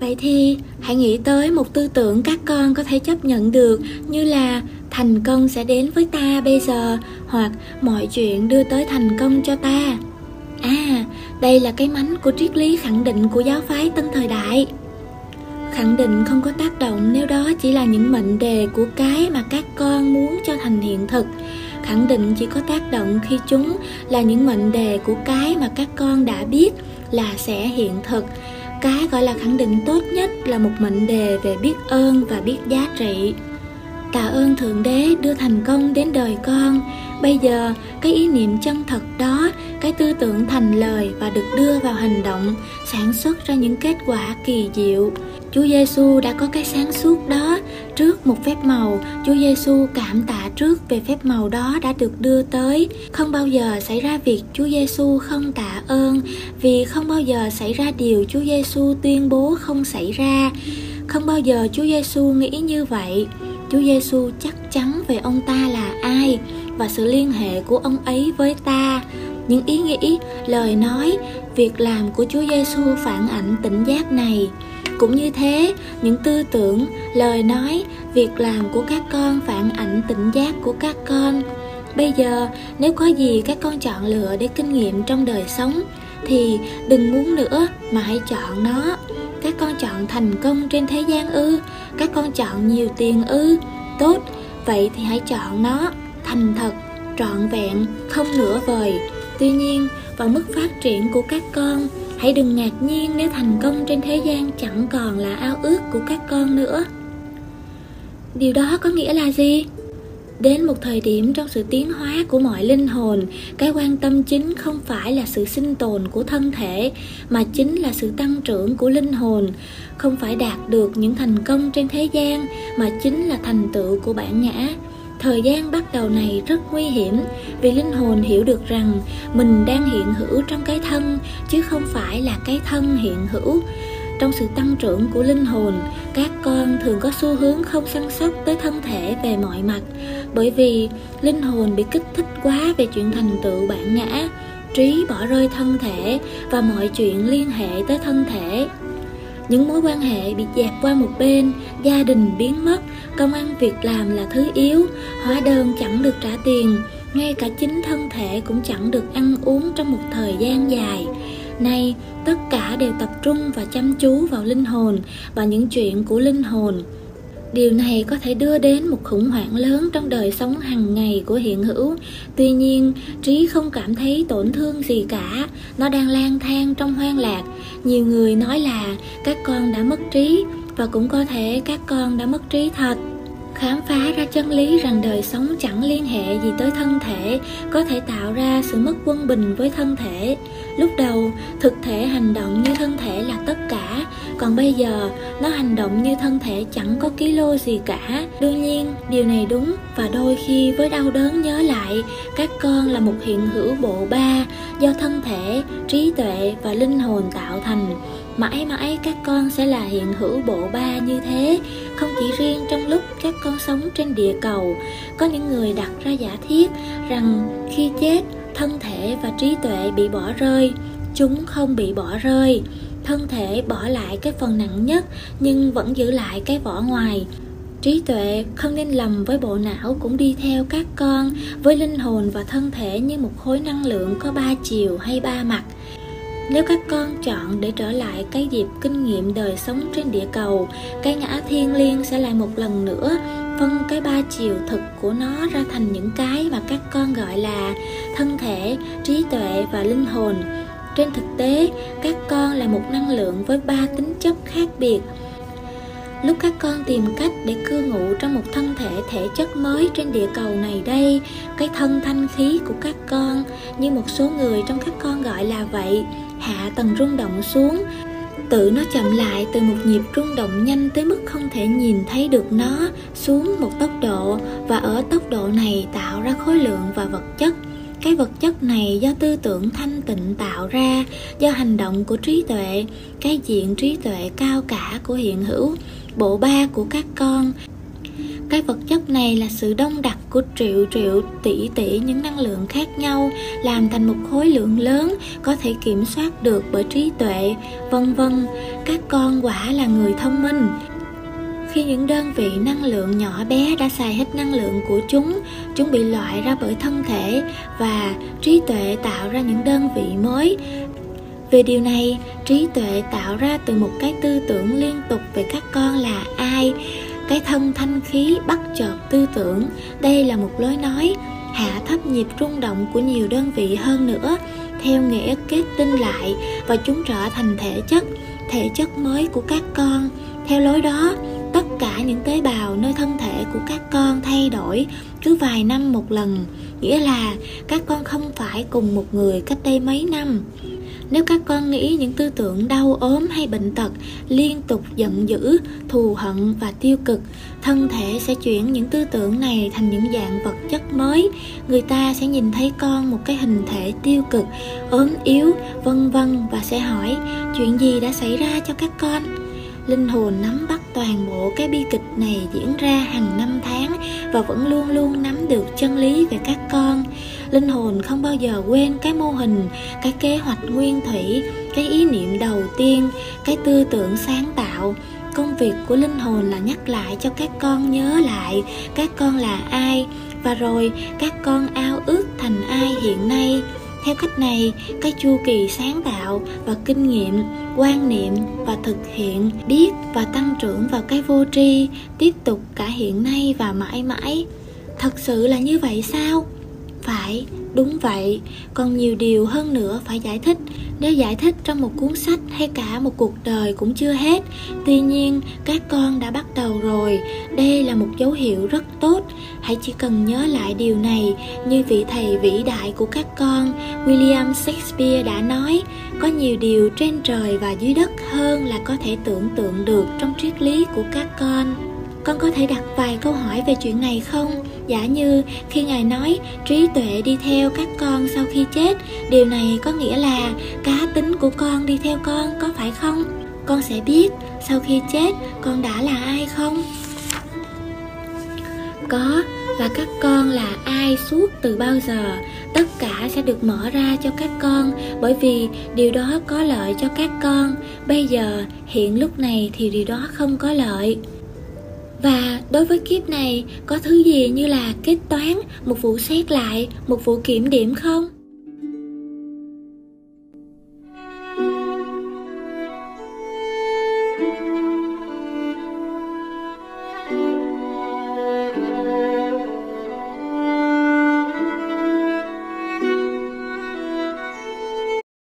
vậy thì hãy nghĩ tới một tư tưởng các con có thể chấp nhận được như là thành công sẽ đến với ta bây giờ hoặc mọi chuyện đưa tới thành công cho ta. À đây là cái mánh của triết lý khẳng định của giáo phái tân thời đại. Khẳng định không có tác động nếu đó chỉ là những mệnh đề của cái mà các con muốn cho thành hiện thực. Khẳng định chỉ có tác động khi chúng là những mệnh đề của cái mà các con đã biết là sẽ hiện thực cái gọi là khẳng định tốt nhất là một mệnh đề về biết ơn và biết giá trị tạ ơn thượng đế đưa thành công đến đời con. Bây giờ, cái ý niệm chân thật đó, cái tư tưởng thành lời và được đưa vào hành động, sản xuất ra những kết quả kỳ diệu. Chúa Giêsu đã có cái sáng suốt đó trước một phép màu. Chúa Giêsu cảm tạ trước về phép màu đó đã được đưa tới. Không bao giờ xảy ra việc Chúa Giêsu không tạ ơn, vì không bao giờ xảy ra điều Chúa Giêsu tuyên bố không xảy ra. Không bao giờ Chúa Giêsu nghĩ như vậy. Chúa Giêsu chắc chắn về ông ta là ai và sự liên hệ của ông ấy với ta. Những ý nghĩ, lời nói, việc làm của chúa giêsu phản ảnh tỉnh giác này. Cũng như thế, những tư tưởng, lời nói, việc làm của các con phản ảnh tỉnh giác của các con bây giờ, nếu có gì các con chọn lựa để kinh nghiệm trong đời sống, thì đừng muốn nữa mà hãy chọn nó. Các con chọn thành công trên thế gian ư, các con chọn nhiều tiền ư. Tốt, vậy thì hãy chọn nó, thành thật, trọn vẹn, không nửa vời. Tuy nhiên, vào mức phát triển của các con, hãy đừng ngạc nhiên nếu thành công trên thế gian chẳng còn là ao ước của các con nữa. Điều đó có nghĩa là gì? Đến một thời điểm trong sự tiến hóa của mọi linh hồn, cái quan tâm chính không phải là sự sinh tồn của thân thể, mà chính là sự tăng trưởng của linh hồn. Không phải đạt được những thành công trên thế gian, mà chính là thành tựu của bản ngã. Thời gian bắt đầu này rất nguy hiểm, vì linh hồn hiểu được rằng mình đang hiện hữu trong cái thân, chứ không phải là cái thân hiện hữu trong sự tăng trưởng của linh hồn, các con thường có xu hướng không săn sóc tới thân thể về mọi mặt. Bởi vì linh hồn bị kích thích quá về chuyện thành tựu bản ngã, trí bỏ rơi thân thể và mọi chuyện liên hệ tới thân thể. Những mối quan hệ bị dẹp qua một bên, gia đình biến mất, công ăn việc làm là thứ yếu, hóa đơn chẳng được trả tiền, ngay cả chính thân thể cũng chẳng được ăn uống trong một thời gian dài nay, tất cả đều tập trung và chăm chú vào linh hồn và những chuyện của linh hồn. Điều này có thể đưa đến một khủng hoảng lớn trong đời sống hàng ngày của hiện hữu. Tuy nhiên, trí không cảm thấy tổn thương gì cả. Nó đang lang thang trong hoang lạc. Nhiều người nói là các con đã mất trí và cũng có thể các con đã mất trí thật. Khám phá ra chân lý rằng đời sống chẳng liên hệ gì tới thân thể, có thể tạo ra sự mất quân bình với thân thể lúc đầu, thực thể hành động như thân thể là tất cả. Còn bây giờ, nó hành động như thân thể chẳng có ký lô gì cả. Đương nhiên, điều này đúng. Và đôi khi với đau đớn, nhớ lại, các con là một hiện hữu bộ ba do thân thể, trí tuệ và linh hồn tạo thành. Mãi mãi các con sẽ là hiện hữu bộ ba như thế. Không chỉ riêng trong lúc các con sống trên địa cầu. Có những người đặt ra giả thiết rằng khi chết thân thể và trí tuệ bị bỏ rơi, chúng không bị bỏ rơi. Thân thể bỏ lại cái phần nặng nhất, nhưng vẫn giữ lại cái vỏ ngoài. Trí tuệ không nên lầm với bộ não cũng đi theo các con, với linh hồn và thân thể như một khối năng lượng có ba chiều hay ba mặt nếu các con chọn để trở lại cái dịp kinh nghiệm đời sống trên địa cầu, cái ngã thiên liêng sẽ lại một lần nữa phân cái ba chiều thực của nó ra thành những cái mà các con gọi là thân thể, trí tuệ và linh hồn. Trên thực tế, các con là một năng lượng với ba tính chất khác biệt. Lúc các con tìm cách để cư ngụ trong một thân thể thể chất mới trên địa cầu này đây, cái thân thanh khí của các con, như một số người trong các con gọi là vậy hạ tầng rung động xuống. Tự nó chậm lại từ một nhịp rung động nhanh tới mức không thể nhìn thấy được nó, xuống một tốc độ và ở tốc độ này tạo ra khối lượng và vật chất. Cái vật chất này do tư tưởng thanh tịnh tạo ra, do hành động của trí tuệ, cái diện trí tuệ cao cả của hiện hữu, bộ ba của các con cái vật chất này là sự đông đặc của triệu triệu tỷ tỷ những năng lượng khác nhau, làm thành một khối lượng lớn, có thể kiểm soát được bởi trí tuệ, vân vân. Các con quả là người thông minh. Khi những đơn vị năng lượng nhỏ bé đã xài hết năng lượng của chúng chúng bị loại ra bởi thân thể và trí tuệ tạo ra những đơn vị mới. Về điều này, trí tuệ tạo ra từ một cái tư tưởng liên tục về các con là ai? Cái thân thanh khí bắt chợt tư tưởng, đây là một lối nói hạ thấp nhịp rung động của nhiều đơn vị hơn nữa, theo nghĩa kết tinh lại và chúng trở thành thể chất thể chất mới của các con. Theo lối đó, tất cả những tế bào nơi thân thể của các con thay đổi cứ vài năm một lần, nghĩa là các con không phải cùng một người cách đây mấy năm nếu các con nghĩ những tư tưởng đau ốm hay bệnh tật liên tục giận dữ, thù hận và tiêu cực, thân thể sẽ chuyển những tư tưởng này thành những dạng vật chất mới. Người ta sẽ nhìn thấy con một cái hình thể tiêu cực, ốm yếu, vân vân và sẽ hỏi, chuyện gì đã xảy ra cho các con? Linh hồn nắm bắt toàn bộ cái bi kịch này diễn ra hàng năm tháng và vẫn luôn luôn nắm được chân lý về các con. Linh hồn không bao giờ quên cái mô hình, cái kế hoạch nguyên thủy, cái ý niệm đầu tiên, cái tư tưởng sáng tạo. Công việc của linh hồn là nhắc lại cho các con nhớ lại các con là ai và rồi các con ao ước thành ai hiện nay theo cách này, cái chu kỳ sáng tạo và kinh nghiệm, quan niệm và thực hiện, biết và tăng trưởng vào cái vô tri tiếp tục cả hiện nay và mãi mãi. Thật sự là như vậy sao? Phải đúng vậy, còn nhiều điều hơn nữa phải giải thích. Nếu giải thích trong một cuốn sách hay cả một cuộc đời cũng chưa hết, tuy nhiên các con đã bắt đầu rồi. Đây là một dấu hiệu rất tốt. Hãy chỉ cần nhớ lại điều này, như vị thầy vĩ đại của các con, william shakespeare đã nói, có nhiều điều trên trời và dưới đất hơn là có thể tưởng tượng được trong triết lý của các con. Con có thể đặt vài câu hỏi về chuyện này không? Giả như khi ngài nói, trí tuệ đi theo các con sau khi chết, điều này có nghĩa là cá tính của con đi theo con, có phải không? Con sẽ biết sau khi chết con đã là ai không? Có, và các con là ai suốt từ bao giờ, tất cả sẽ được mở ra cho các con, bởi vì điều đó có lợi cho các con. Bây giờ, hiện lúc này thì điều đó không có lợi và đối với kiếp này, có thứ gì như là kết toán, một vụ xét lại, một vụ kiểm điểm không?